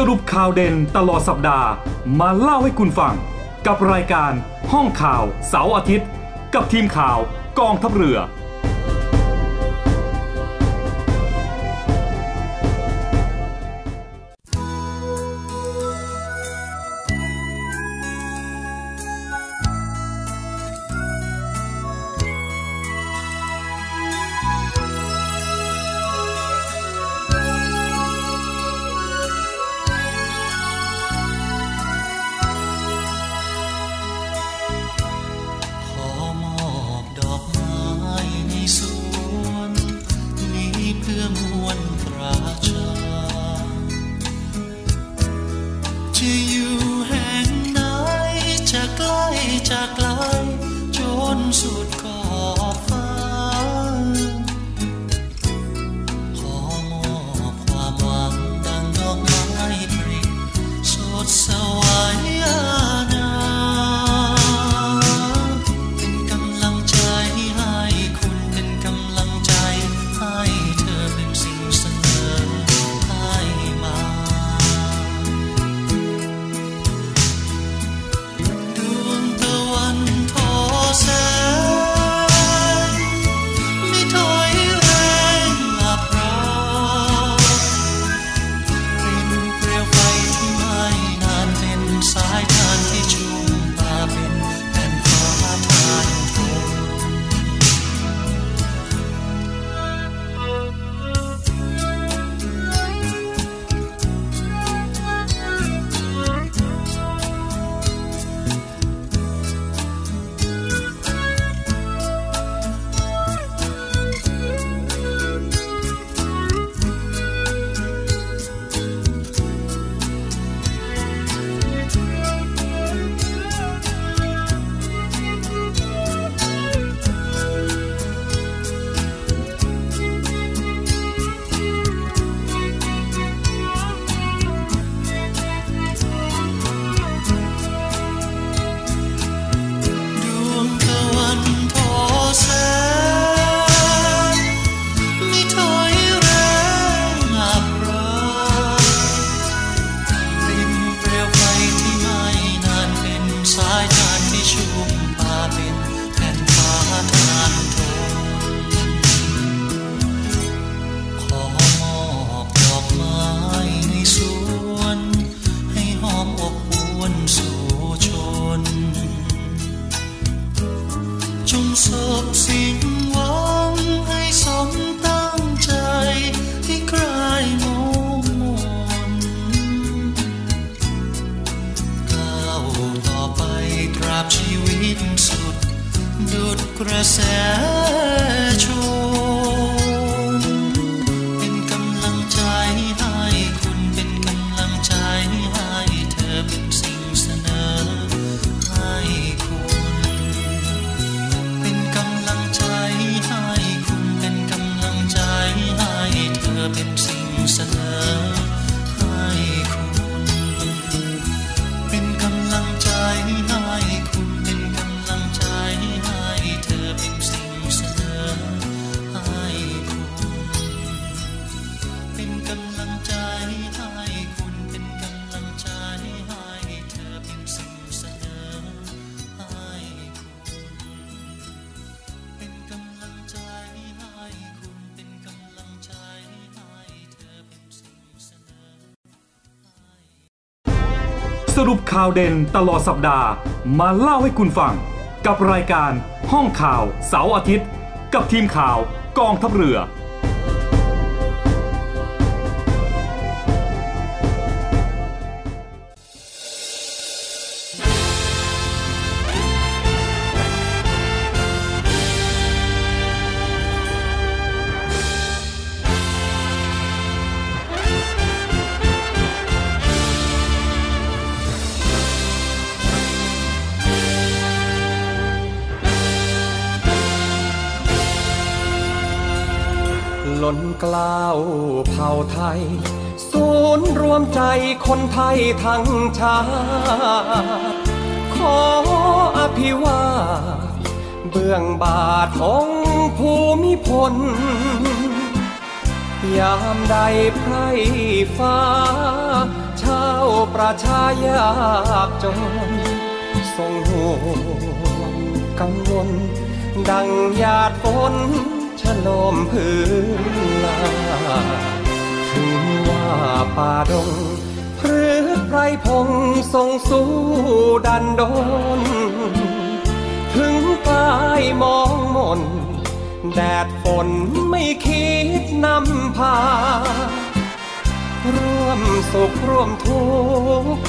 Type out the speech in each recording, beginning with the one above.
สรุปข่าวเด่นตลอดสัปดาห์มาเล่าให้คุณฟัง กับรายการห้องข่าวเสาร์อาทิตย์ กับทีมข่าวกองทัพเรือ สรุปข่าวเด่นตลอดสัปดาห์มาเล่าให้คุณฟัง กับรายการห้องข่าวเสาร์อาทิตย์ กับทีมข่าวกองทัพเรือ ล้นกล้าวเผ่าไทย ศูนย์รวมใจคนไทยทั้งชาติขออภิวาเบื้องบาทองภูมิพล ยามใดไพรฟ้า ชาวประชายากจนทรงห่วงกังวลดังหยาดฝน โลมพื้นลา ถึงว่าป่าดงพฤกไพรพงทรงสู้ดันดน ถึงกายมองมน แดดฝนไม่คิดนำพา ร่วมสุขร่วมทุกข์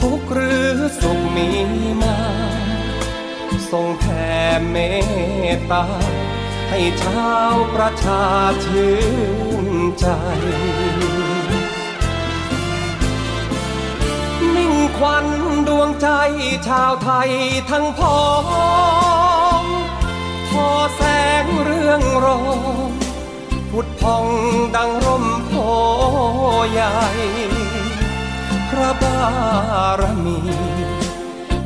ทุกหรือสุขมีมา ทรงแผ่เมตตา ให้ชาวประชาชื่นใจ มิ่งควันดวงใจชาวไทยทั้งพ้องพอแสงเรื่องรองพุดพองดังร่มโพใหญ่ พระบารมี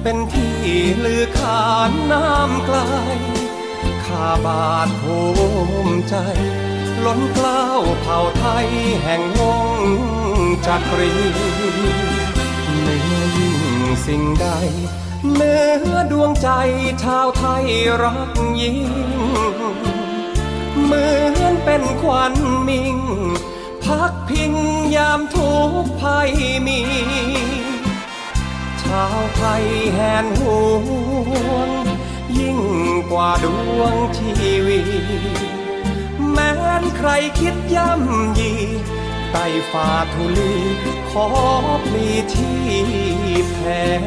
เป็นที่ลือขานน้ำไกล ข้าบาทภูมิใจ ล้นเกล้าวเผ่าไทยแห่งวงจักรีเหนือยิ่งสิ่งใดเหนือดวงใจชาวไทยรักยิ่ง เหมือนเป็นควันมิง พักพิงยามทุกภัยมี ชาวไทยแหนห่วง ยิ่งกว่าดวงชีวีแม้นใครคิดย่ำยีไต่ฝ่าทุลีขอพลีที่แทน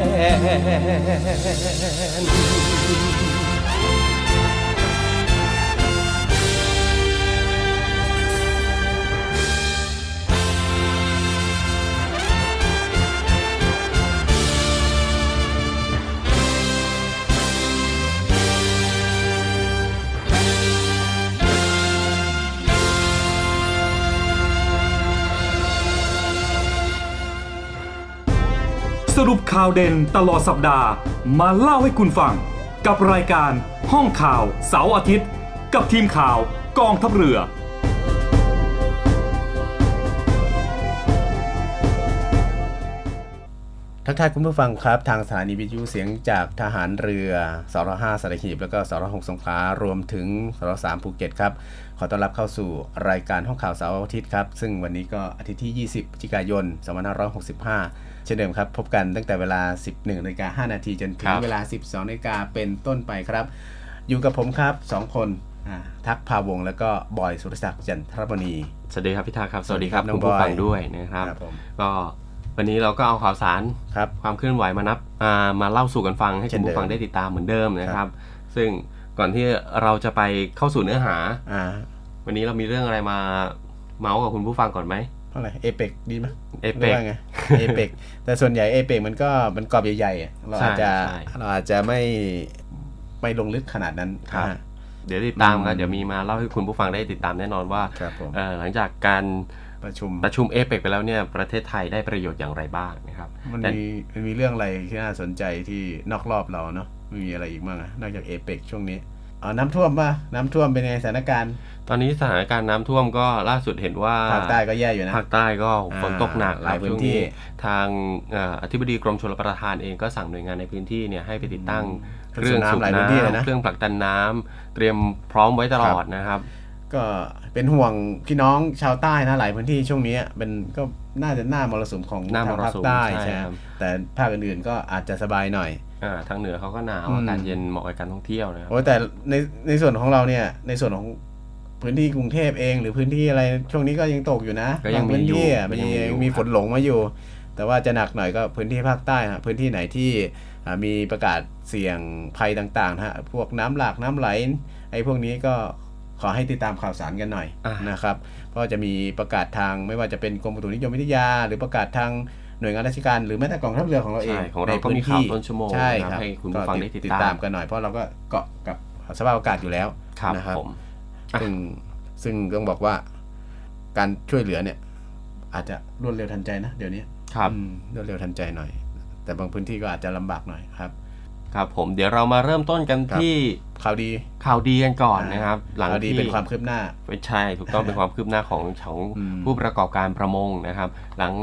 รุปข่าวเด่นตลอดสัปดาห์ มาเล่าให้คุณฟัง กับรายการห้องข่าวเสาร์อาทิตย์ กับทีมข่าวกองทัพเรือ ทักทายคุณผู้ฟังครับ ทางสถานีวิทยุเสียงจากทหารเรือสร5สัตหีบแล้วก็สร6สงขลารวมถึงสร3ภูเก็ตครับขอต้อนรับเข้าสู่รายการห้องข่าวเสาร์อาทิตย์ครับ ซึ่งวันนี้ก็อาทิตย์ที่ 20พฤศจิกายน 2565 ช่นเดิมครับ พบกันตั้งแต่เวลา 11นาฬิกา5นาทีจนถึคงรับเวลา 12นาฬิกาเป็นต้นไปครับ อยู่กับผมครับ 2 คนอ่าทักพาวงศ์แล้วก็บอยสุรศักดิ์จันทรบณีสวัสดีครับพี่ทาครับ สวัสดีครับน้องคุณผู้ฟังบอยด้วยนะครับครับผมก็วันนี้เราก็เอาข่าวสารครับความเคลื่อนไหวมานับอ่ามาเล่าสู่กันฟังให้เช่คุนณเดิมผู้ฟังได้ติดตามเหมือนเดิมนะคครัรับบซึ่งก่อนที่เราจะไปเข้าสู่เนื้อหาอ่าวันนี้เรามีเรื่องอะไรมาเมาส์กับคุณผู้ฟังก่อนไหม เท่าไหร่เอเปกดีไหมเอหรืเปอกว่าไงเอเปกแต่ส่วนใหญ่เอเปกมันก็มันกรอบใหญ่ๆอะเราอาจจะใช่ใช่เราอาจจะไม่ไม่ลงลึกขนาดนั้นครับนะฮะเดี๋ยวติดตามกันอืมเดี๋ยวมีมาเล่าให้คุณผู้ฟังได้ติดตามแน่นอนว่าครับผมเอ่อหลังจากการประชุมประชุมเอเปกไปแล้วเนี่ยประเทศไทยได้ประโยชน์อย่างไรบ้างนะครับมันแต่มีมันมีเรื่องอะไรที่น่าสนใจที่นอกรอบเราเนาะมีอะไรอีกบ้างอะนอกจากเอเปกช่วงนี้ อ๋อน้ำท่วมป่ะน้ำท่วมเป็นไงสถานการณ์ตอนนี้สถานการณ์น้ำท่วมก็ล่าสุดเห็นว่าภาคใต้ก็แย่อยู่นะภาคใต้ก็ฝนตกหนักหลายครับพื้นช่วงที่ทางเอ่ออธิบดีกรมชลประทานเองก็สั่งหน่วยงานในพื้นที่เนี่ยให้ไปติดตั้งเครื่องสูบน้ำหลายพื้น้นที่เลยนะำเครื่องผลักดันน้ำเตรียมพร้อมไว้ตลอดนะครับ ก็เป็นห่วงพี่น้องชาวใต้นะหลายพื้นที่ช่วงนี้เป็นก็ น่าจะหน้ามรสุมของหน้ามทางรภาคสุมใต้ใช่ใช่ไหมครับ แต่ภาคอื่นๆก็อาจจะสบายหน่อย อ่าทางเหนือเขาก็หนาวอืม อากาศเย็นเหมาะกับการท่องเที่ยวนะครับ โอ้แต่ในในส่วนของเราเนี่ยในส่วนของพื้นที่กรุงเทพเอง หรือพื้นที่อะไรช่วงนี้ก็ยังตกอยู่นะก็ยังบาพื้นที่อะมีมีอยู่ก็ยังมีอยู่ มีฝนหลงมาอยู่ แต่ว่าจะหนักหน่อยก็พื้นที่ภาคใต้ฮะพื้นที่ไหนที่อ่ามีประกาศเสี่ยงภัยต่างๆนะฮะพวกน้ำหลากน้ำไหลไอ้พวกนี้ก็ขอให้ติดตามข่าวสารกันหน่อยอะนะครับ เพราะจะมีประกาศทางไม่ว่าจะเป็นกรมอุตุนิยมวิทยา หรือประกาศทางหน่วยงานราชการหรือแม้แต่กองทัพเรือของเราเองใช่ของเราในก็มีพื้นข่าวที่ต้นชั่วโมงใช่นะครับครับให้คุณผู้ฟังได้ติดติดตาตามมกันหน่อยเพราะเราก็เกาะกับสภาพอากาศอยู่แล้วครับนะครับผมอะซึ่งซึ่งต้องบอกว่าการช่วยเหลือเนี่ย อาจจะรวดเร็วทันใจนะเดี๋ยวนี้ครับอืมรวดเร็วทันใจหน่อย แต่บางพื้นที่ก็อาจจะลำบากหน่อยครับ ครับผมเดี๋ยวเรามาเริ่มต้นกันครับที่ข่าวดีข่าวดีกันก่อนนะครับ หลังข่าวดีที่เป็นความคืบหน้าไม่ใช่ถูกต้องเป็นความคืบหน้าของของอืมผู้ประกอบการประมงนะครับ หลัง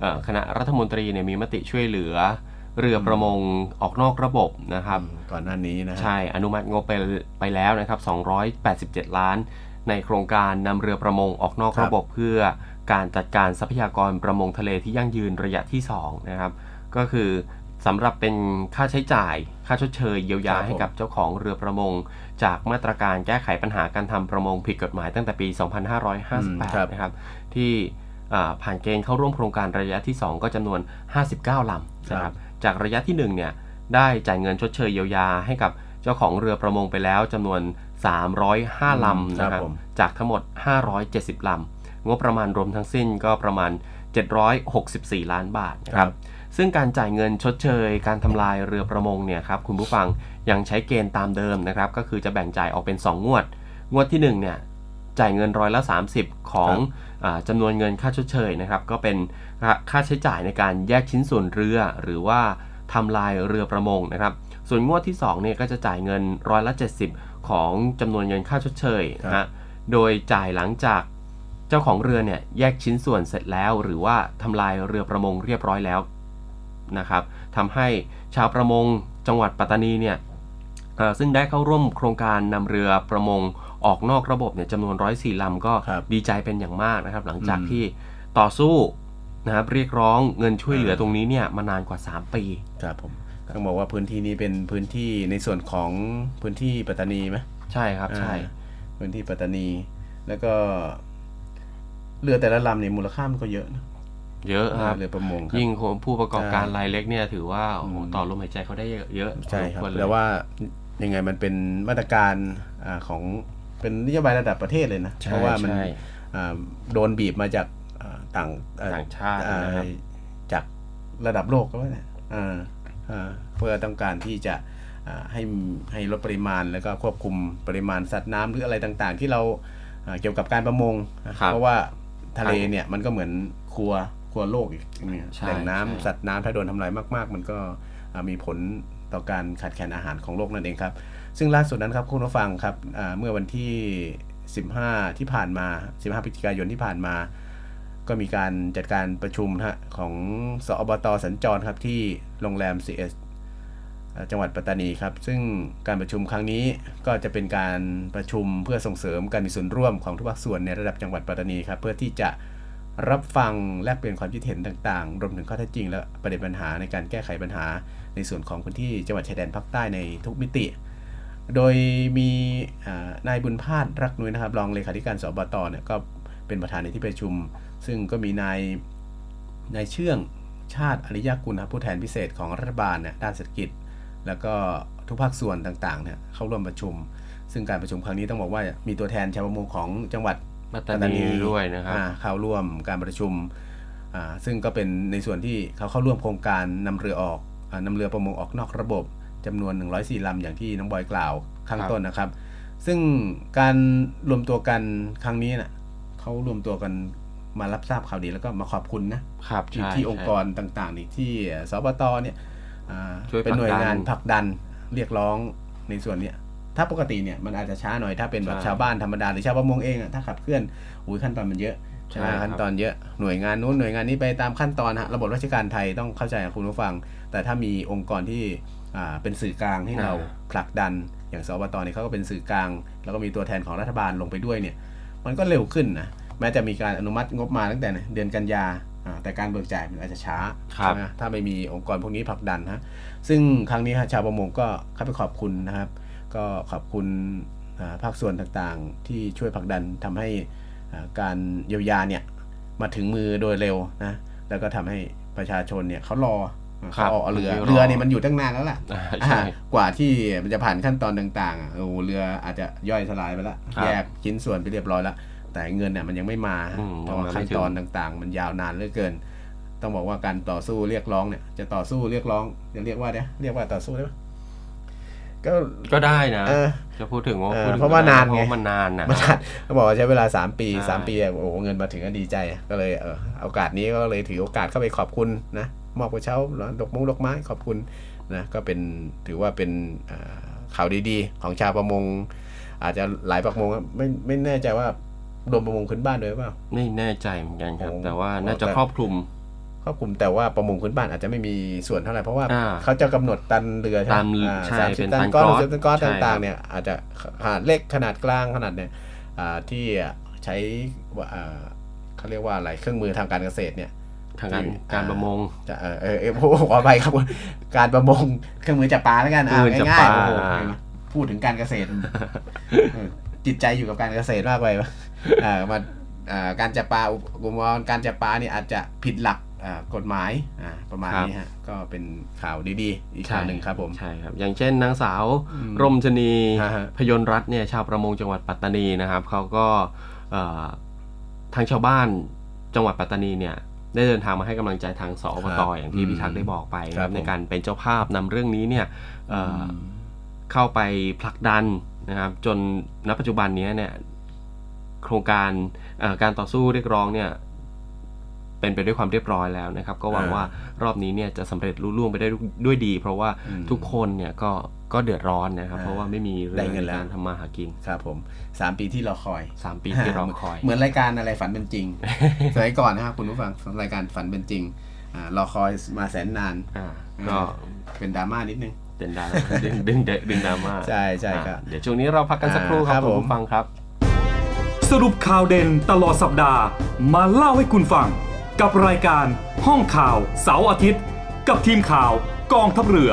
เอ่อคณะรัฐมนตรีเนี่ยมีมติช่วยเหลือ เรือประมงออกนอกระบบนะครับอืมก่อนหน้านี้นะฮะใช่อนุมัติงบไปไปแล้วนะครับ 287 ล้าน ในโครงการนำเรือประมงออกนอกครับระบบ เพื่อการจัดการทรัพยากรประมงทะเลที่ยั่งยืนระยะที่2นะครับก็คือสำหรับเป็นค่าใช้จ่าย ค่าชดเชยเยียวยาครับผมให้กับเจ้าของเรือประมง จากมาตรการแก้ไขปัญหาการทำประมงผิดกฎหมายตั้งแต่ปี 2558 นะครับ ที่อ่าผ่านเกณฑ์เข้าร่วมโครงการระยะที่ 2 ก็จำนวน 59 ลำนะครับจากระยะที่ 1 เนี่ย ได้จ่ายเงินชดเชยเยียวยาให้กับเจ้าของเรือประมงไปแล้วจำนวน 305 ลำนะคครัรับบผมจากทั้งหมด 570 ลำ งบประมาณรวมทั้งสิ้นก็ประมาณ 764 ล้านบาทนะครับ ซึ่งการจ่ายเงินชดเชย การทำลายเรือประมงเนี่ยครับคุณผู้ฟังยังใช้เกณฑ์ตามเดิมนะครับ ก็คือจะแบ่งจ่ายออกเป็น 2 งวด งวดที่1เนี่ยจ่ายเงินร้อยละ 30 ของอาจำนวนเงินค่าชดเชยนะครับ ก็เป็นค่าค่าใช้จ่ายในการแยกชิ้นส่วนเรือ หรือว่าทำลายเรือประมงนะครับ ส่วนงวดที่2เนี่ยก็จะจ่ายเงินร้อยละ 70 ของจำนวนเงินค่าชดเชยนะครัฮะบโดยจ่ายหลังจากเจ้าของเรือเนี่ยแยกชิ้นส่วนเสร็จแล้ว หรือว่าทำลายเรือประมงเรียบร้อยแล้ว นะครับทำให้ชาวประมงจังหวัดปัตตานีเนี่ยเอ่อซึ่งได้เข้าร่วมโครงการนำเรือประมงออกนอกระบบเนี่ยจำนวน104ลำก็ครับดีใจเป็นอย่างมากนะครับ หลังจากอืมที่ต่อสู้นะครับเรียกร้องเงินช่วยเหลือตรงนี้เนี่ยมานานกว่า 3 ปีครับผมต้องบอกว่าพื้นที่นี้เป็นพื้นที่ในส่วนของพื้นที่ปัตตานีไหมใช่ครับใช่อ่าพื้นที่ปัตตานี แล้วก็เรือแต่ละลำเนี่ยมูลค่ามันก็เยอะนะ เยอะครับเรือประมงครับยิ่งคนผู้ประกอบการใช่รายเล็กเนี่ยถือว่าโอ้โหอืมต่อลมหายใจเขาได้เยอะใช่ครับพอสมวเลยแต่ว่ายังไงมันเป็นมาตรการอาของเป็นนโยบายระดับประเทศเลยนะใช่เพราะว่ามันใช่อ่าโดนบีบมาจากอ่าต่างอ่ต่างชาติอ่นะครับจากระดับโลกก็ว่าเนี่ยอ่าอ่าเพื่อต้องการที่จะอ่าให้ให้ลดปริมาณแล้วก็ควบคุมปริมาณสัตว์น้ำหรืออะไรต่างๆ ที่เราอ่าเกี่ยวกับการประมงนะครับเพราะว่าทะเลเนี่ยมันก็เหมือนครัว ครัวโลกอีกเนี่ยใช่แหล่งน้ำใช่สัตว์น้ำถ้าโดนทำลายมากๆ มันก็อ่ามีผลต่อการขาดแคลนอาหารของโลกนั่นเองครับ ซึ่งล่าสุดนั้นครับคุณผู้ฟังครับอ่าเมื่อวันที่ 15 ที่ผ่านมา 15พฤศจิกายนที่ผ่านมา ก็มีการจัดการประชุมนะฮะของสอบตสัญจรครับที่โรงแรม CS อ่าจังหวัดปัตตานีครับ ซึ่งการประชุมครั้งนี้ก็จะเป็นการประชุมเพื่อส่งเสริมการมีส่วนร่วมของทุกภาคส่วนในระดับจังหวัดปัตตานีครับเพื่อที่จะ รับฟังแลกเปลี่ยนความคิดเห็นต่างๆ รวมถึงข้อเท็จจริงและประเด็นปัญหาในการแก้ไขปัญหา ในส่วนของพื้นที่จังหวัดชายแดนภาคใต้ในทุกมิติ โดยมีนายบุญพาสรักนุ้ยนะครับ รองเลขาธิการสบตเนี่ยก็เป็นประธานในที่ประชุม ซึ่งก็มีนายนายเชื่องชาติอริยกุลครับผู้แทนพิเศษของรัฐบาลเนี่ยด้านเศรษฐกิจ แล้วก็ทุกภาคส่วนต่างๆเนี่ยเข้าร่วมประชุม ซึ่งการประชุมครั้งนี้ต้องบอกว่ามีตัวแทนชาวประมงของจังหวัด ปัตตานีด้วยนะครับอ่าเข้าร่วมการประชุมอ่าซึ่งก็เป็นในส่วนที่เขาเข้าร่วมโครงการนำเรือออกอานำเรือประมงออกนอกระบบจำนวน 104ลำอย่างที่น้องบอยกล่าวข้างครับต้นนะครับ ซึ่งการรวมตัวกันครั้งนี้นะ่ะเขารวมตัวกันมารับทราบข่าวดีแล้วก็มาขอบคุณนะครับที่ใช่ที่องค์ใช่กรต่างๆนี่ที่สบตเนี่ยอ่าช่วยเป็นหน่วยงานผลักดันผลักดันเรียกร้องในส่วนเนี้ย ถ้าปกติเนี่ยมันอาจจะช้าหน่อยถ้าเป็นแบบใช่ชาวบ้านธรรมดาหรือชาวประมงเองอะถ้าขับเคลื่อนอุ้ยขั้นตอนมันเยอะใช่ไหมใช่ครับขั้นตอนเยอะหน่วยงานนู้นหน่วยงานนี้ไปตามขั้นตอนฮะระบบราชการไทยต้องเข้าใจกับคุณผู้ฟัง แต่ถ้ามีองค์กรที่อ่าเป็นสื่อกลางให้เราผลักดัน อย่างสบตเนี่ยเขาก็เป็นสื่อกลาง แล้วก็มีตัวแทนของรัฐบาลลงไปด้วยเนี่ยมันก็เร็วขึ้นนะแม้จะมีการอนุมัติงบมาตั้งแต่เดือนกันยาอ่าแต่การเบิกจ่ายมันอาจจะช้าครับใช่ไหมถ้าไม่มีองค์กรพวกนี้ผลักดันฮะซึ่งครั้งนี้ฮะชาวประมงก็เข้าไปขอบคุณนะครับ ก็ขอบคุณอ่าภาคส่วนต่างๆ ที่ช่วยผลักดันทำให้อ่าการเยียวยาเนี่ยมาถึงมือโดยเร็วนะ แล้วก็ทำให้ประชาชนเนี่ยเขารอครัเขาบออกเอาเรือรอเรือเนี่ยมันอยู่ตั้งนานแล้วล่ะอ่าใช่อ่ากว่าที่มันจะผ่านขั้นตอนต่างๆอะโอ้เรืออาจจะย่อยสลายไปแล้วครับแยกชิ้นส่วนไปเรียบร้อยแล้วแต่เงินเนี่ยมันยังไม่มาอืมเพราะว่ายังมาไม่ขั้นถึงตอนต่างๆ มันยาวนานเหลือเกิน ต้องบอกว่าการต่อสู้เรียกร้องเนี่ยจะต่อสู้เรียกร้องจะเรียกว่าเนี่ยเรียกว่าต่อสู้ได้ไหม ก็ก็ได้นะเออจะพูดถึงว่าเออพูดถึงเพราะว่านานไงเพราะมันนานนะมันชัดเขาบอกว่าใช้เวลา 3 ปีใช่3ปีอะโอ้โหเงินมาถึงก็ดีใจ ก็เลยเออโอกาสนี้ก็เลยถือโอกาสเข้าไปขอบคุณนะมอบกระเช้าดอกมุ้งดอกไม้ขอบคุณนะก็เป็นถือว่าเป็นอ่าข่าวดีๆ ของชาวประมง อาจจะหลายประมงไม่ไม่แน่ใจว่ารวมประมงพื้นบ้านด้วยหรือเปล่าไม่แน่ใจเหมือนกันครับโอ้แต่ว่าน่าจะแต่ครอบคลุม ครอบคลุมแต่ว่าประมงพื้นบ้านอาจจะไม่มีส่วนเท่าไหร่เพราะว่าอ่าเขาจะกำหนดตันเรือใช่ไหตามอ่ใช่สามสิเป็บนตัตันนก้อนก๊อซสิบตันก้อนใช่ต่างครับๆเนี่ยอาจจะขนาดเล็กขนาดกลางขนาดเนี่ยอ่าที่ใช้ว่าอ่าเขาเรียกว่าอะไรเครื่องมือทางการเกษตรเนี่ยทางการที่การประมงจะเออเออเออโอ้โหขอไปครับการประมงเครื่องมือจับปลาแล้วกันเครื่องมือจับง่ายปลาๆโอ้โหพูดถึงการเกษตรเออจิตใจอยู่กับการเกษตรมากไปวะอ่ามาอ่าการจับปลาอุปกรณ์การจับปลานี่อาจจะผิดหลักอ่า กฎหมายอ่าประมาณนี้ฮะก็เป็นข่าวดีๆ อีกข่าวหนึ่งครับผมใช่ครับอย่างเช่นนางสาวอืมรมชนีฮะฮะพยนรัตน์เนี่ยชาวประมงจังหวัดปัตตานีนะครับเขาก็เอ่อทางชาวบ้านจังหวัดปัตตานีเนี่ยได้เดินทางมาให้กำลังใจทางสอบตอย่างที่พี่ทักษ์ได้บอกไปนะคครัรับบผมในการเป็นเจ้าภาพนำเรื่องนี้เนี่ยเอ่ออเข้าไปผลักดันนะครับจนณปัจจุบันนี้เนี่ยโครงการเอ่อการต่อสู้เรียกร้องเนี่ย เป็นไปด้วยความเรียบร้อยแล้วนะครับ ก็หวังอ่าว่ารอบนี้เนี่ยจะสำเร็จลุล่วงไปได้ด้วยดี เพราะว่าอืมทุกคนเนี่ยก็ก็เดือดร้อนนะครับอ่าเพราะว่าไม่มีเรื่ได้องเงินในแล้วการทำมาหากินครับผมสามปีที่รอคอยสามปีที่รอคอย เหมือนรายการอะไรฝันเป็นจริงสมัยก่อนนะครับคุณผู้ฟังรายการฝันเป็นจริงอ่ารอคอยมาแสนนานอ่าก็เป็นดราม่านิดนึงเป็นดราดึงดึงดึงดราม่าใช่ใช่ครับอ่าเดี๋ยวช่วงนี้เราพักกันสักครู่คอ่าครัรับบคุณผมผู้ฟังครับ สรุปข่าวเด่นตลอดสัปดาห์มาเล่าให้คุณฟัง กับรายการห้องข่าวเสาร์อาทิตย์ กับทีมข่าวกองทัพเรือ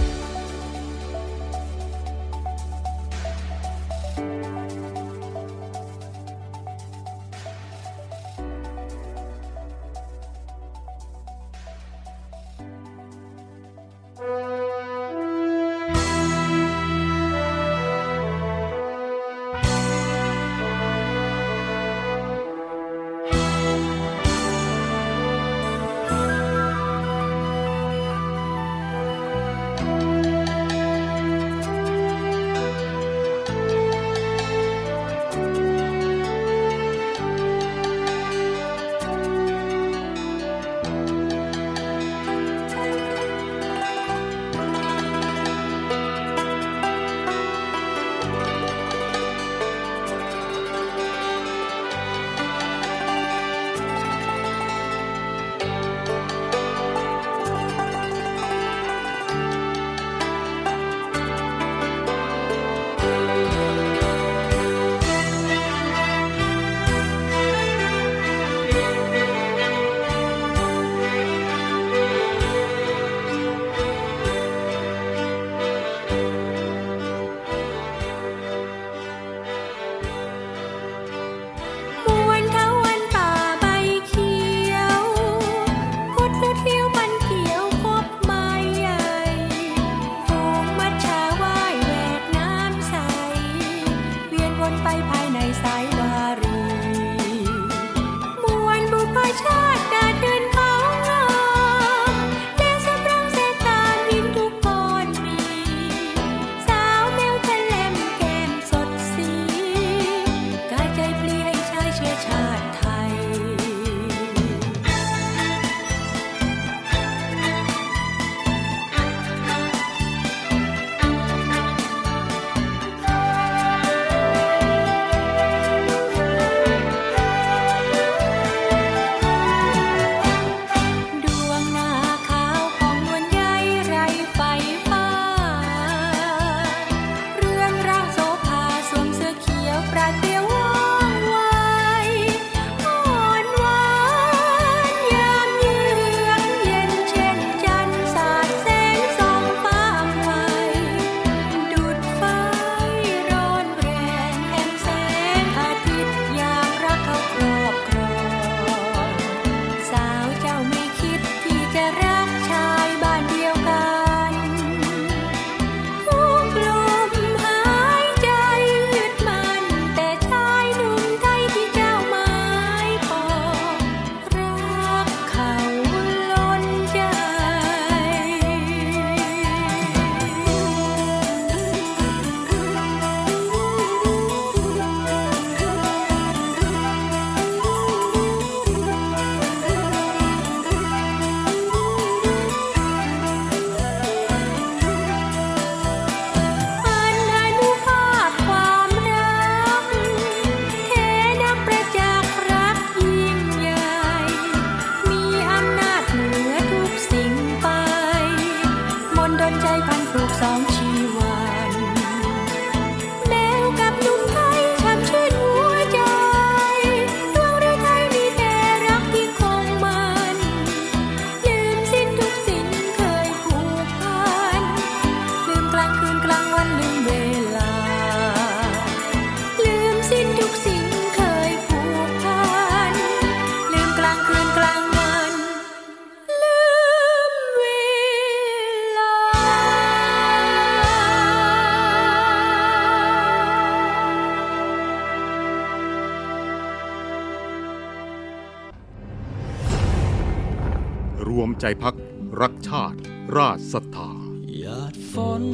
ใจพักรักชาติ ราชศรัทธาหยาดฝน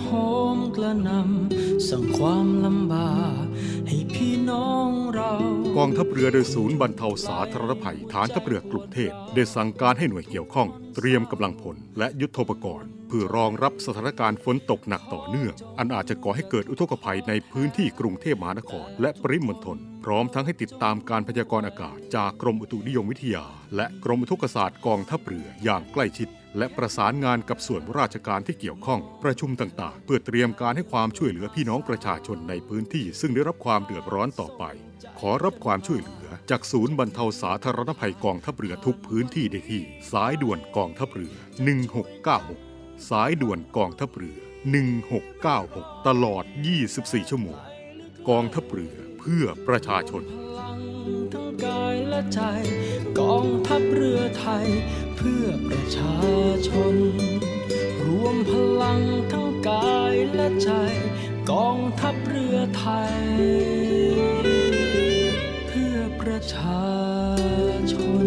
โหมกระหนำสั่งความลำบากให้พี่น้องเรากองทัพเรือโดยศูนย์บรรเทาสาธารณภัยฐานทัพเรือกรุงเทพได้สั่งการให้หน่วยเกี่ยวข้อง เตรียมกำลังพลและยุทโธปกรณ์ เพื่อรองรับสถานการณ์ฝนตกหนักต่อเนื่อง อันอาจจะก่อให้เกิดอุทกภัยในพื้นที่กรุงเทพมหานคร และปริมณฑลพร้อมทั้งให้ติดตามการพยากรณ์อากาศ จากกรมอุตุนิยมวิทยา และกรมอุทกศาสตร์กองทัพเรืออย่างใกล้ชิด และประสานงานกับส่วนราชการที่เกี่ยวข้อง ประชุมต่างๆ เพื่อเตรียมการให้ความช่วยเหลือพี่น้องประชาชนในพื้นที่ ซึ่งได้รับความเดือดร้อนต่อไป ขอรับความช่วยเหลือ จากศูนย์บรรเทาสาธารณภัยกองทัพเรือทุกพื้นที่ได้ที่ สายด่วนกองทัพเรือ 1696 สายด่วนกองทัพเรือ 1696 ตลอด 24 ชั่วโมง กองทัพเรือเพื่อประชาชน ทั้งกายและใจ กองทัพเรือไทย เพื่อประชาชน รวมพลังทั้งกายและใจ กองทัพเรือไทย เพื่อประชาชน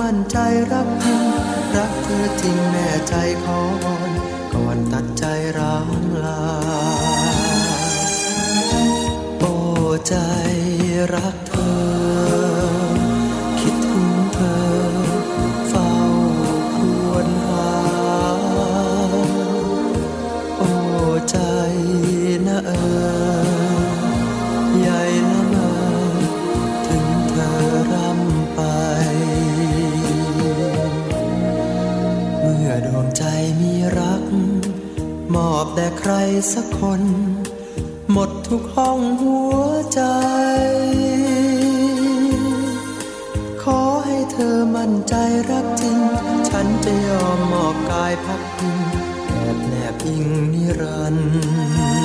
มั่นใจรักจริงรักเธอจริงแน่ใจขอวอนก่อนตัดใจร้างลา โอ้ใจรักเธอ แต่ใครสักคน หมดทุกห้องหัวใจ ขอให้เธอมั่นใจรักจริง ฉันจะยอมมอบกายพักพิงแอบแนบอิงนิรันดร์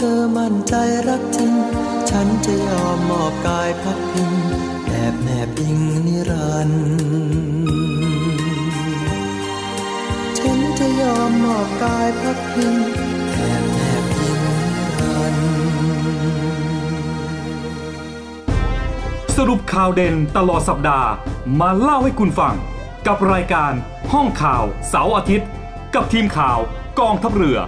เธอมั่นใจรักจริง ฉันจะยอมมอบกายพักพิงแอบแนบอิงนิรันดร์ฉันจะยอมมอบกายพักพิงแอบแนบอิงนิรันดร์สรุปข่าวเด่นตลอดสัปดาห์มาเล่าให้คุณฟัง กับรายการห้องข่าวเสาร์อาทิตย์ กับทีมข่าวกองทัพเรือ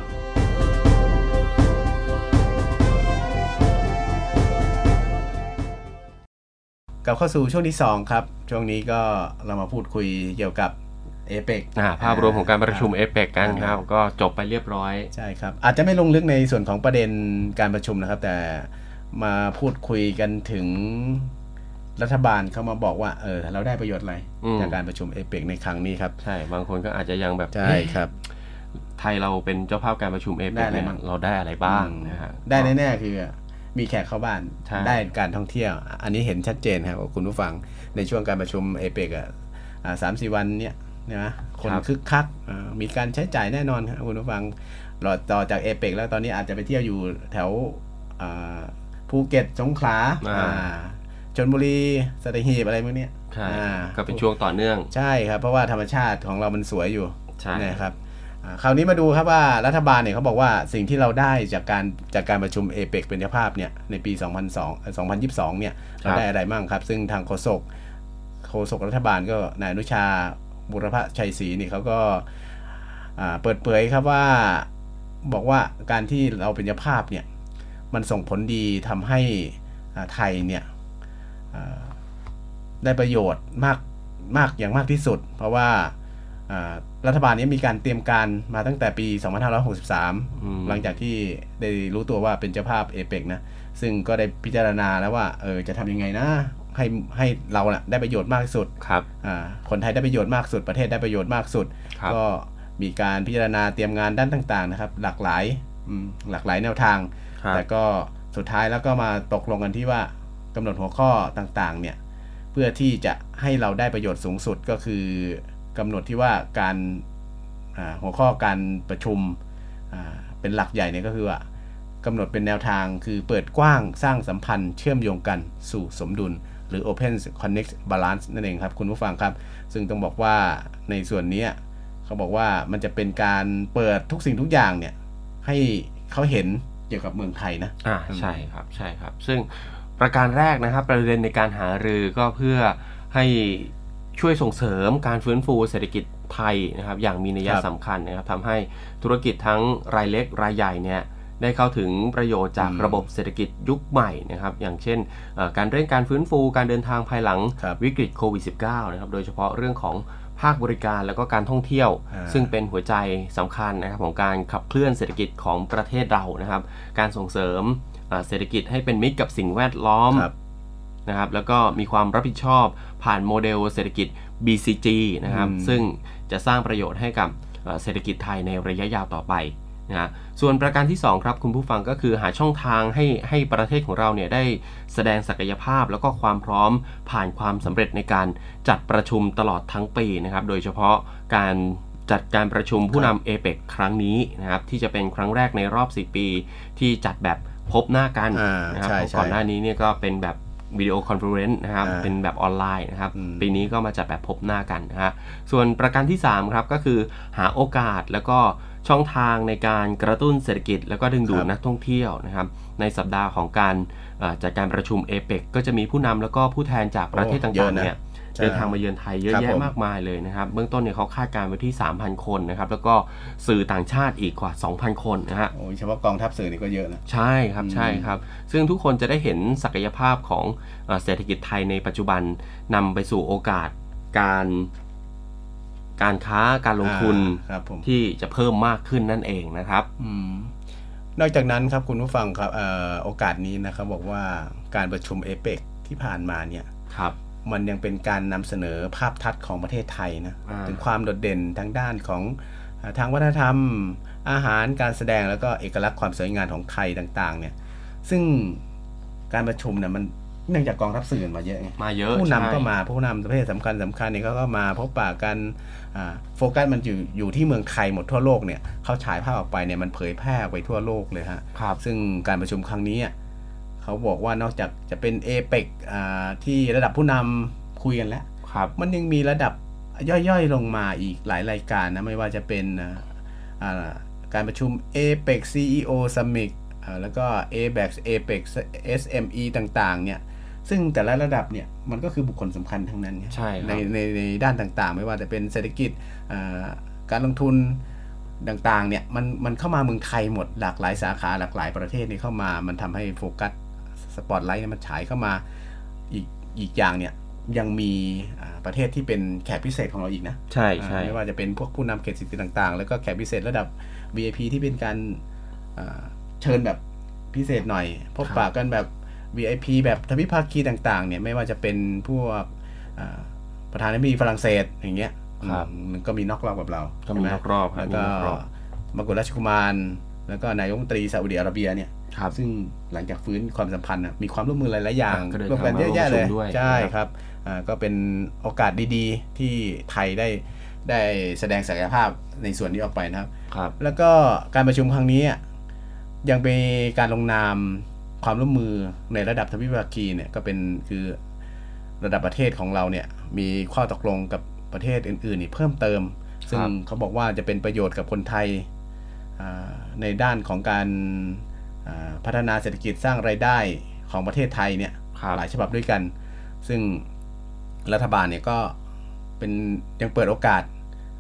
กลับเข้าสู่ช่วงที่ 2 ครับ ช่วงนี้ก็เรามาพูดคุยเกี่ยวกับเอเปกอ่าภาพรวมของการประชุมเอเปกกันครับ ก็จบไปเรียบร้อย ใช่ครับ อาจจะไม่ลงลึกในส่วนของประเด็นการประชุมนะครับ แต่มาพูดคุยกันถึงรัฐบาลเขามาบอกว่าเออเราได้ประโยชน์อะไรอืมจากการประชุมเอเปกในครั้งนี้ครับ ใช่บางคนก็อาจจะยังแบบใช่ครับ ไทยเราเป็นเจ้าภาพการประชุมเอเปได้กอะไรเนี่ยบ้างเราได้อะไรบ้างอืมนะฮะได้แน่ๆคือ มีแขกเข้าบ้านใช่ได้การท่องเที่ยว อันนี้เห็นชัดเจนครับคุณผู้ฟังในช่วงการประชุมเอเปกอะสามสี่วันเนี้ยนะคนคึกคักอ่ามีการใช้จ่ายแน่นอนครับคุณผู้ฟังรอต่อจากเอเปกแล้วตอนนี้อาจจะไปเที่ยวอยู่แถวอ่าภูเก็ตสงขลาอ่าอ่าชนบุรีสัตหีบอะไรพวกเนี้ยใช่อ่าก็เป็นช่วงต่อเนื่อง ใช่ครับ เพราะว่าธรรมชาติของเรามันสวยอยู่ใช่นะครับอ่า คราวนี้มาดูครับว่ารัฐบาลเนี่ยเขาบอกว่าสิ่งที่เราได้จากการจากการประชุมเอเปกเป็นเจ้าภาพเนี่ยในปี 2002 2022 เนี่ยเราได้อะไรบ้างครับ ซึ่งทางโฆษกโฆษกรัฐบาลก็นายอนุชาบุรพชัยศรีนี่เขาก็าเปิดเผยครับว่าบอกว่าการที่เราเป็นเจ้าภาพเนี่ยมันส่งผลดีทำให้ไทยเนี่ยได้ประโยชน์มากมากอย่างมากที่สุด เพราะว่า รัฐบาลนี้มีการเตรียมการมาตั้งแต่ปี 2563 หลังจากที่ได้รู้ตัวว่าเป็นเจ้าภาพเอเปกนะ ซึ่งก็ได้พิจารณาแล้วว่าเออจะทำยังไงนะ ให้ให้เราน่ะได้ประโยชน์มากที่สุดครับอ่าคนไทยได้ประโยชน์มากสุด ประเทศได้ประโยชน์มากสุดครับก็มีการพิจารณาเตรียมงานด้านต่าง ๆ นะครับ หลากหลายอืมหลากหลายแนวทางครับแต่ก็สุดท้ายแล้วก็มาตกลงกันที่ว่ากำหนดหัวข้อต่างๆ เนี่ยเพื่อที่จะให้เราได้ประโยชน์สูงสุดก็คือ กำหนดที่ว่าการหัวข้อการประชุมเป็นหลักใหญ่เนี่ยก็คือว่ากำหนดเป็นแนวทางคือเปิดกว้างสร้างสัมพันธ์เชื่อมโยงกันสู่สมดุล หรือ Open Connect Balance นั่นเองครับ คุณผู้ฟังครับ ซึ่งต้องบอกว่าในส่วนนี้เขาบอกว่ามันจะเป็นการเปิดทุกสิ่งทุกอย่างเนี่ยให้เขาเห็นเกี่ยวกับเมืองไทยนะอ่าใช่ครับใช่ครับ ซึ่งประการแรกนะครับ ประเด็นในการหารือก็เพื่อให้ ช่วยส่งเสริมการฟื้นฟูเศรษฐกิจไทยนะครับอย่างมีนัยครับสำคัญนะครับทำให้ธุรกิจทั้งรายเล็กรายใหญ่เนี่ยได้เข้าถึงประโยชน์จากอืมระบบเศรษฐกิจยุคใหม่นะครับอย่างเช่นเอ่อการเร่งการฟื้นฟูการเดินทางภายหลังครับวิกฤตโควิด -19 นะครับโดยเฉพาะเรื่องของภาคบริการแล้วก็การท่องเที่ยวอ่าซึ่งเป็นหัวใจสำคัญนะครับของการขับเคลื่อนเศรษฐกิจของประเทศเรานะครับ การส่งเสริมเอ่อเศรษฐกิจให้เป็นมิตรกับสิ่งแวดล้อมครับ นะครับแล้วก็มีความรับผิดชอบผ่านโมเดลเศรษฐกิจ BCG นะครับอืมซึ่งจะสร้างประโยชน์ให้กับเอ่อเศรษฐกิจไทยในระยะยาวต่อไปนะฮะส่วนประการที่ 2 ครับคุณผู้ฟังก็คือหาช่องทางให้ให้ประเทศของเราเนี่ยได้แสดงศักยภาพแล้วก็ความพร้อมผ่านความสำเร็จในการจัดประชุมตลอดทั้งปีนะครับโดยเฉพาะการจัดการประชุมผู้นำเอเปคครั้งนี้นะครับที่จะเป็นครั้งแรกในรอบ 4 ปีที่จัดแบบพบหน้ากันอ่านะครับใช่เพราะใช่ก่อนหน้านี้เนี่ยก็เป็นแบบ video conference นะครับอ่าเป็นแบบออนไลน์นะครับอืมปีนี้ก็มาจัดแบบพบหน้ากันนะฮะส่วนประการที่ 3 ครับ ก็คือหาโอกาสแล้วก็ช่องทางในการกระตุ้นเศรษฐกิจ แล้วก็ดึงดูดครับนักท่องเที่ยวนะครับ ในสัปดาห์ของการเอ่อจัดการประชุมเอเปกก็จะมีผู้นำแล้วก็ผู้แทนจากประเทศโอ้ต่างๆเยอะนะเนี่ยใช่ เดินทางมาเยือนไทยเยอะครับแยะผมมากมายเลยนะครับ เบื้องต้นเนี่ยเขาคาดการณ์ไว้ที่ 3,000 คนนะครับ แล้วก็สื่อต่างชาติอีกกว่า 2,000 คนนะฮะโอ้ยเฉพาะกองทัพสื่อนี่ก็เยอะนะ ใช่ครับอืมใช่ครับ ซึ่งทุกคนจะได้เห็นศักยภาพของเอ่อเศรษฐกิจไทยในปัจจุบันนำไปสู่โอกาสการการค้าการลงทุนอ่าครับผมที่จะเพิ่มมากขึ้นนั่นเองนะครับอืมนอกจากนั้นครับคุณผู้ฟังครับเอ่อโอกาสนี้นะครับบอกว่าการประชุมเอเปกที่ผ่านมาเนี่ยครับ มันยังเป็นการนำเสนอภาพทัศน์ของประเทศไทยนะอ่าถึงความโดดเด่นทางด้านของเอ่อทางวัฒนธรรม อาหารการแสดงแล้วก็เอกลักษณ์ความสวยงามของไทยต่างๆ เนี่ย ซึ่งการประชุมเนี่ยมันเนื่องจากกองทัพสื่อมาเยอะไงมาเยอะผู้นำใช่ก็มาผู้นำประเทศสำคัญสำคัญเนี่ยเขาก็มาพบปะกันอ่าโฟกัสมันอยู่อยู่ที่เมืองไทยหมดทั่วโลกเนี่ยเขาฉายภาพออกไปเนี่ยมันเผยแพร่ออกไปทั่วโลกเลยฮะครับซึ่งการประชุมครั้งนี้อะ เขาบอกว่านอกจากจะเป็นเอเปกที่ระดับผู้นำคุยกันแล้วครับมันยังมีระดับย่อยๆลงมาอีกหลายรายการนะไม่ว่าจะเป็นอ่าอ่าการประชุม APEC CEO Summit อ่าแล้วก็ ABEX APEC SME ต่างๆเนี่ยซึ่งแต่ละระดับเนี่ยมันก็คือบุคคลสำคัญทั้งนั้นไงใช่ครับในในในด้านต่างๆ ไม่ว่าจะเป็นเศรษฐกิจอ่าการลงทุนต่างๆเนี่ยมันมันเข้ามาเมืองไทยหมดหลากหลายสาขาหลากหลายประเทศนี่เข้ามา มันทำให้โฟกัส สปอตไลท์มันฉายเข้ามาอีกอีกอย่างเนี่ยยังมีอ่าประเทศที่เป็นแขกพิเศษของเราอีกนะ ใช่ใช่อ่าไม่ว่าจะเป็นพวกผู้นำเขตสิทธิต่างๆ แล้วก็แขกพิเศษระดับ VIP ที่เป็นการอ่าเชิญแบบพิเศษหน่อย พบปะกันแบบ VIP แบบทวิภาคีต่างๆ เนี่ยไม่ว่าจะเป็นพวกอ่าประธานาธิบดีฝรั่งเศสอย่างเงี้ยครับอืมมันก็มีนอกรอบกับเราก็มีใช่ไหนอกรอบครับแล้วก็มีนอกรอบมกุฎราชกุมาร แล้วก็นายกรัฐมนตรีซาอุดิอาระเบียเนี่ยครับ ซึ่งหลังจากฟื้นความสัมพันธ์น่ะมีความร่วมมือหลาย ๆ อย่างก็เดินร่วมกันทางมาเยอะแยะเลยร่วมประชุมด้วยใช่นะครับครับอ่าก็เป็นโอกาสดี ๆ ที่ไทยได้ได้แสดงศักยภาพในส่วนนี้ออกไปนะครับครับแล้วก็การประชุมครั้งนี้อะยังเป็นการลงนามความร่วมมือในระดับทวิภาคีเนี่ยก็เป็นคือระดับประเทศของเราเนี่ยมีข้อตกลงกับประเทศอื่นๆนี่เพิ่มเติม ซึ่งเขาบอกว่าจะเป็นประโยชน์กับคนไทยอ่าในด้านของการอ่า พัฒนาเศรษฐกิจสร้างไรายได้ของประเทศไทยเนี่ยครับหลายฉบับด้วยกัน ซึ่งรัฐบาลเนี่ยก็เป็นยังเปิดโอกาส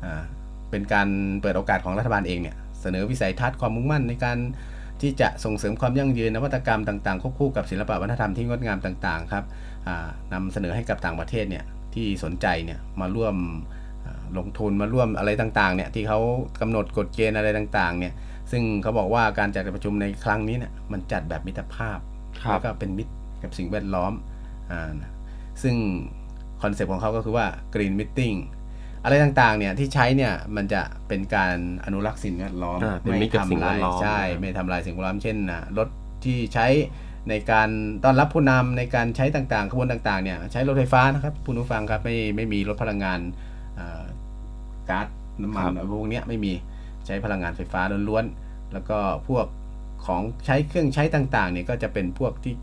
อ่าเป็นการเปิดโอกาสของรัฐบาลเองเนี่ยเสนอวิสัยทัศน์ความมุ่งมั่นในการที่จะส่งเสริมความยั่งยืนนวัตกรรมต่างๆควบคู่กับศิลปะวัฒนธรรมที่งดงามต่างๆครับอ่านำเสนอให้กับต่างประเทศเนี่ยที่สนใจเนี่ยมาร่วมอ่าลงทุนมาร่วมอะไรต่างๆเนี่ยที่เขากำหนดกฎเกณฑ์อะไรต่างๆเนี่ย ซึ่งเขาบอกว่าการจัดประชุมในครั้งนี้เนี่ยมันจัดแบบมิตรภาพครับแล้วก็เป็นมิตรกับสิ่งแวดล้อมอ่านะซึ่งคอนเซปต์ของเขาก็คือว่า Green Meeting อะไรต่างๆเนี่ยที่ใช้เนี่ยมันจะเป็นการอนุรักษ์สิ่งแวดล้อมอ่าเป็นมิตรกับสิ่งแวดล้อมใช่นะครับไม่ทำลายสิ่งแวดล้อมเช่นนะรถที่ใช้ในการต้อนรับผู้นำในการใช้ต่างๆขบวนต่างๆเนี่ยใช้รถไฟฟ้านะครับคุณผู้ฟังครับไม่ไม่มีรถพลังงานอ่าก๊าซน้ำมันอะไรพวกเนี้ยไม่มีใช้พลังงานไฟฟ้าล้วนๆ แล้วก็พวกของใช้เครื่องใช้ต่างๆเนี่ยก็จะเป็นพวกที่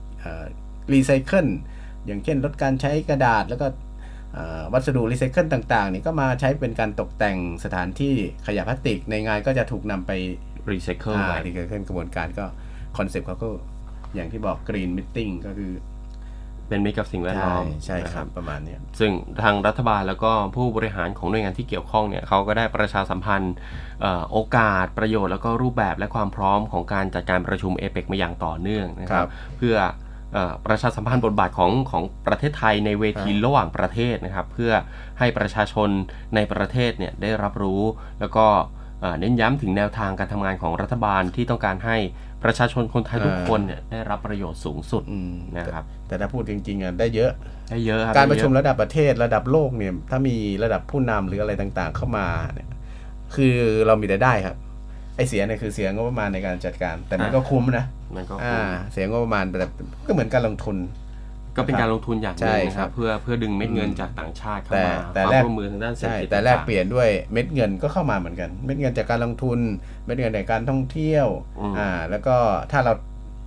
รีไซเคิลอย่างเช่นลดการใช้กระดาษแล้วก็วัสดุรีไซเคิลต่างๆนี่ก็มาใช้เป็นการตกแต่งสถานที่ขยะพลาสติกในงานก็จะถูกนำไปรีไซเคิลอ่าไปรีไซเคิลกระบวนการก็ concept เขาก็อย่างที่บอกกรีนมิ t ติ้งก็คือ เป็นมิตรกับสิ่งแวดล้อมใช่นะครับประมาณเนี้ยซึ่งทางรัฐบาลแล้วก็ผู้บริหารของหน่วยงานที่เกี่ยวข้องเนี่ยเขาก็ได้ประชาสัมพันธ์เอ่อโอกาสประโยชน์แล้วก็รูปแบบและความพร้อมของการจัดการประชุมเอเปกมาอย่างต่อเนื่องนะคครัรับบเพื่อเอ่อประชาสัมพันธ์บทบาทของของประเทศไทยในเวทีระหว่างประเทศนะครับ เพื่อให้ประชาชนในประเทศเนี่ยได้รับรู้แล้วก็เอ่อเน้นย้ำถึงแนวทางการทำงานของรัฐบาลที่ต้องการให้ ประชาชนคนไทยทุกคนเนี่ยได้รับประโยชน์สูงสุดอืมนะครับ แต่ถ้าพูดจริงๆอะได้เยอะได้เยอะคบการประชุมได้เยอระดับประเทศระดับโลกเนี่ย ถ้ามีระดับผู้นำหรืออะไรต่างๆ เข้ามาเนี่ยคือเรามีแต่ได้ครับไอเสียเนี่ยคือเสียงบประมาณในการจัดการ แต่มันก็คุ้มนะมันก็อ่าคุ้มเสียงบประมาณแต่ก็เหมือนการลงทุน ก็เป็นการลงทุนอย่างหใช่นึ่งนะคครัรับบเพื่อเพื่อดึงเม็ดเงินจากต่างชาติเข้าแต่มาแต่ความแรกร่วมมือทางด้านเศรษฐใช่กิจแต่แลกางๆเปลี่ยนด้วยเม็ดเงินก็เข้ามาเหมือนกัน เม็ดเงินจากการลงทุน เม็ดเงินจากการท่องเที่ยวอืมอ่าแล้วก็ถ้าเรา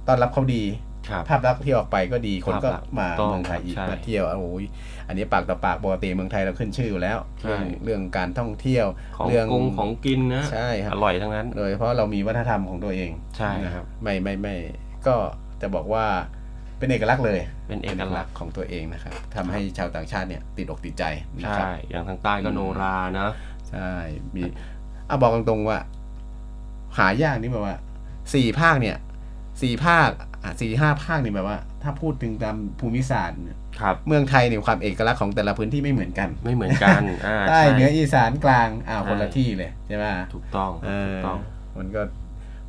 ต้อนรับเขาดีครับภาพลักษณ์ที่ออกไปก็ดีคนก็ภาพลักษณ์มาถูกต้องเมืองไทยอีกใช่มาเที่ยวโอ้ยอันนี้ปากต่อปากปกติเมืองไทยเราขึ้นชื่ออยู่แล้วใช่เรื่องเรื่องการท่องเที่ยวของเรื่องกงของกินนะใช่ครับอร่อยทั้งนั้น โดยเฉพราะเรามีวัฒนธรรมของตัวเองใช่ครับไม่ไม่ไม่ก็จะบอกว่า เป็นเอกลักษณ์เลยเป็นเอกลักษณ์ของตัวเองนะครับทำให้ชาวต่างชาติเนี่ยติดอกติดใจนะครับใช่อย่างทางใต้ก็โนรานะใช่มีอะบอกตรงๆว่า หายากนี่แบบว่าสี่ภาคเนี่ยสี่ภาคอะสี่ห้าภาคนี่แบบว่า ถ้าพูดถึงตามภูมิศาสตร์เนี่ยครับเมืองไทยเนี่ยความเอกลักษณ์ของแต่ละพื้นที่ไม่เหมือนกัน ไม่เหมือนกันอ่าใต้ใช่เหนืออีสานกลางอ่าใช่คนละที่เลยใช่ไหมถูกต้องเอถูอกต้องมันก็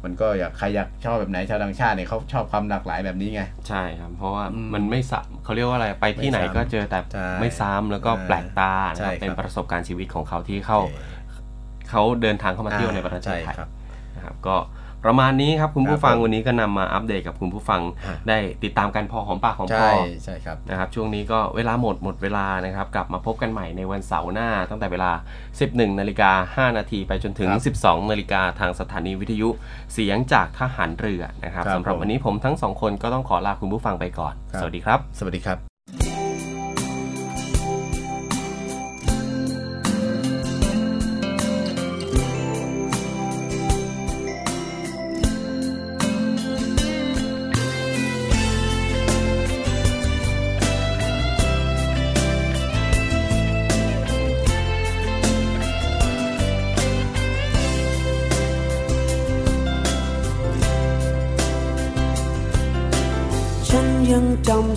มันก็อยากใครอยากชอบแบบไหนชาวต่างชาติเนี่ยเขาชอบความหลากหลายแบบนี้ไง ใช่ครับ เพราะว่าอืมมันไม่สะเขาเรียกว่าอะไรไปที่ไหนไม่ซ้ำก็เจอแต่ใช่ไม่ซ้ำแล้วก็อ่าแปลกตานะใช่ครับเป็นครับประสบการณ์ชีวิตของเขาที่เข้าเขาเดินทางเข้ามาเที่ยวในประเทศใช่ไทยครับนะครับก็ ประมาณนี้ครับคุณผู้ฟังครับผมวันนี้ก็นำมาอัปเดตกับคุณผู้ฟังฮะได้ติดตามกันพอหอมปากหอมคใช่อใช่ครับนะครับช่วงนี้ก็เวลาหมดหมดเวลานะครับกลับมาพบกันใหม่ในวันเสาร์หน้า ตั้งแต่เวลา 11นาฬิกา5นาทีไปจนถึงครับ12นาฬิกาทางสถานีวิทยุเสียงจากทหารเรือนะครับครับสำหรับผมวันนี้ผมทั้งสองคนก็ต้องขอลาคุณผู้ฟังไปก่อนครับสวัสดีครับ สวัสดีครับ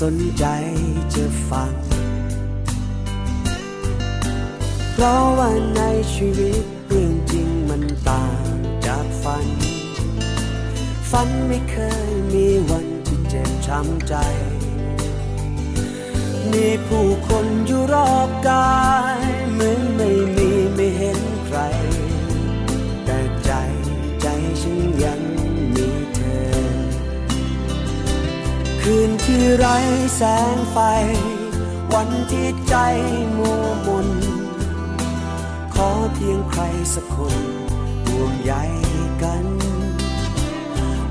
สนใจจะฟัง เพราะว่าในชีวิตเรื่องจริงมันต่างจากฝัน ฝันไม่เคยมีวันที่เจ็บช้ำใจ มีผู้คน ไร้แสงไฟ วันที่ใจมัวมน ขอเพียงใครสักคนห่วงใยกัน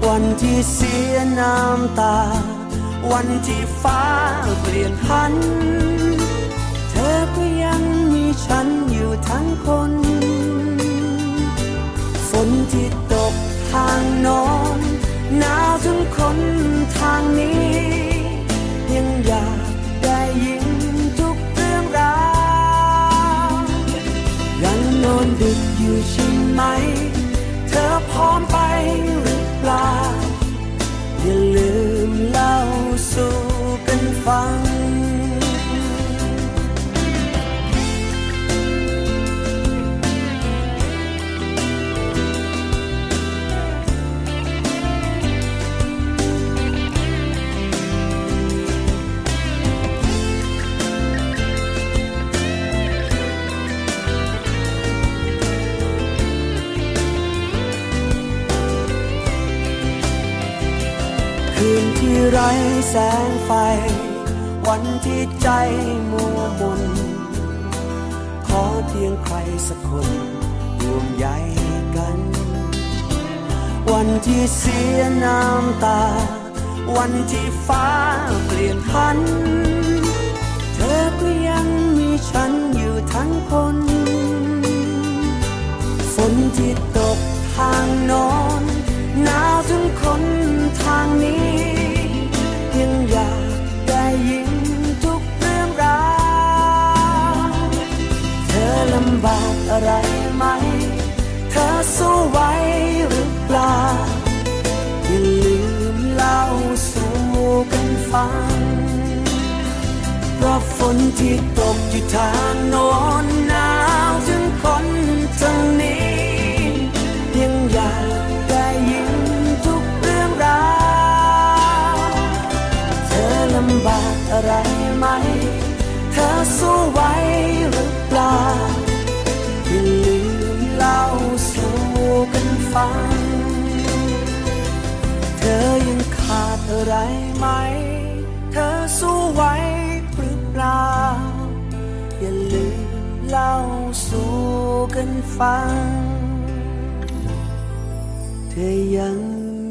วันที่เสียน้ำตา วันที่ฟ้าเปลี่ยนพัน เธอก็ยังมีฉันอยู่ทั้งคน ฝนที่ตกทางโนอนหนาวถึงคนทางนี้ ยังอยากได้ยินทุกเรื่องราวยังนอนดึกอยู่ใช่ไหม เธอพร้อมไปหรือเปล่า อย่าลืมเล่าสู่กันฟัง ไร้แสงไฟ วันที่ใจมัวมน ขอเพียงใครสักคนร่วมใยกัน วันที่เสียน้ำตา วันที่ฟ้าเปลี่ยนพัน เธอก็ยังมีฉันอยู่ทั้งคนฝนที่ตกทางนอนหนา ฟัง เพราะฝนที่ตกอยู่ทางโน้นหนาวถึงคนทางนี้ ยังอยากได้ยินทุกเรื่องราว เธอลำบากอะไรไหม เธอสู้ไหวหรือเปล่าอย่าลืมเล่าสู่กันฟัง เธอยังขาดอะไรไหม สู้ไหวหรือเปล่า อย่าลืมเล่าสู่กันฟัง เธอยัง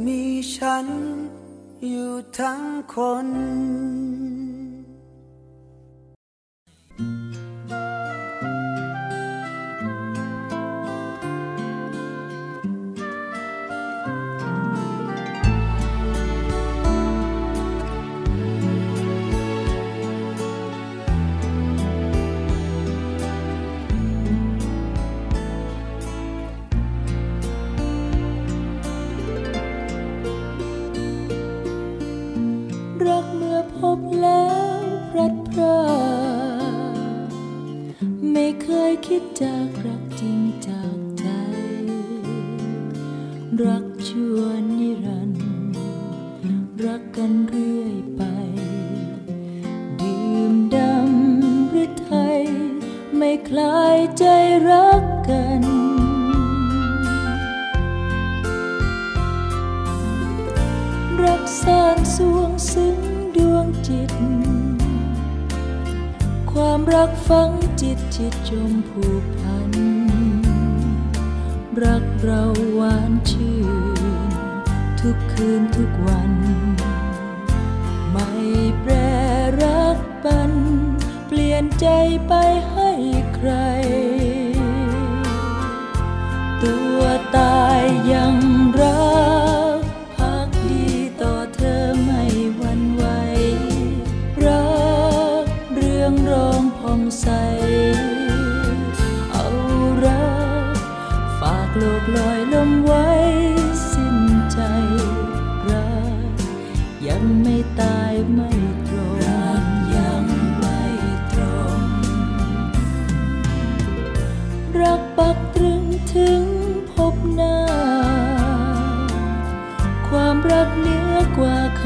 มีฉันอยู่ทั้งคน ไม่คลายใจรักกัน รักสานสวงซึ้งดวงจิต ความรักฝังจิตจิตจมผูกพัน รักเราหวานชื่น ทุกคืนทุกวัน ไม่แปรรักปัน เปลี่ยนใจไปให้ ตัวตายยัง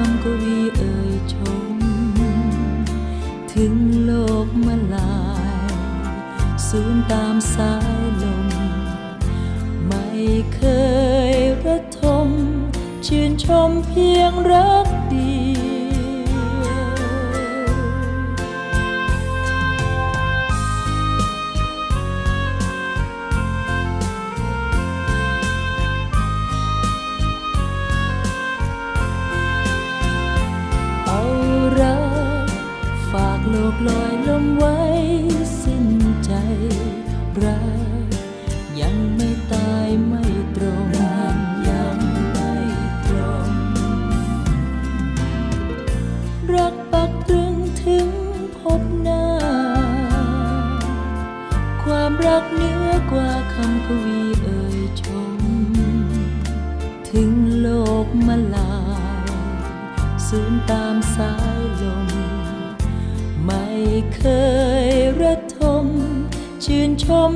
อก กเหนือกว่าคำกวีเอ่ยชม ถึงโลกมาลายสูญตามสายลม ไม่เคยระทม ชื่นชม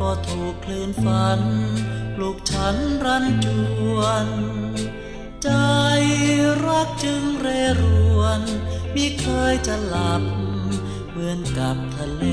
ก็ถูกคลื่นฝัน ปลุกฉันรันจวน ใจรักจึงเรรวนมิเคยจะหลับ เหมือนกับทะเล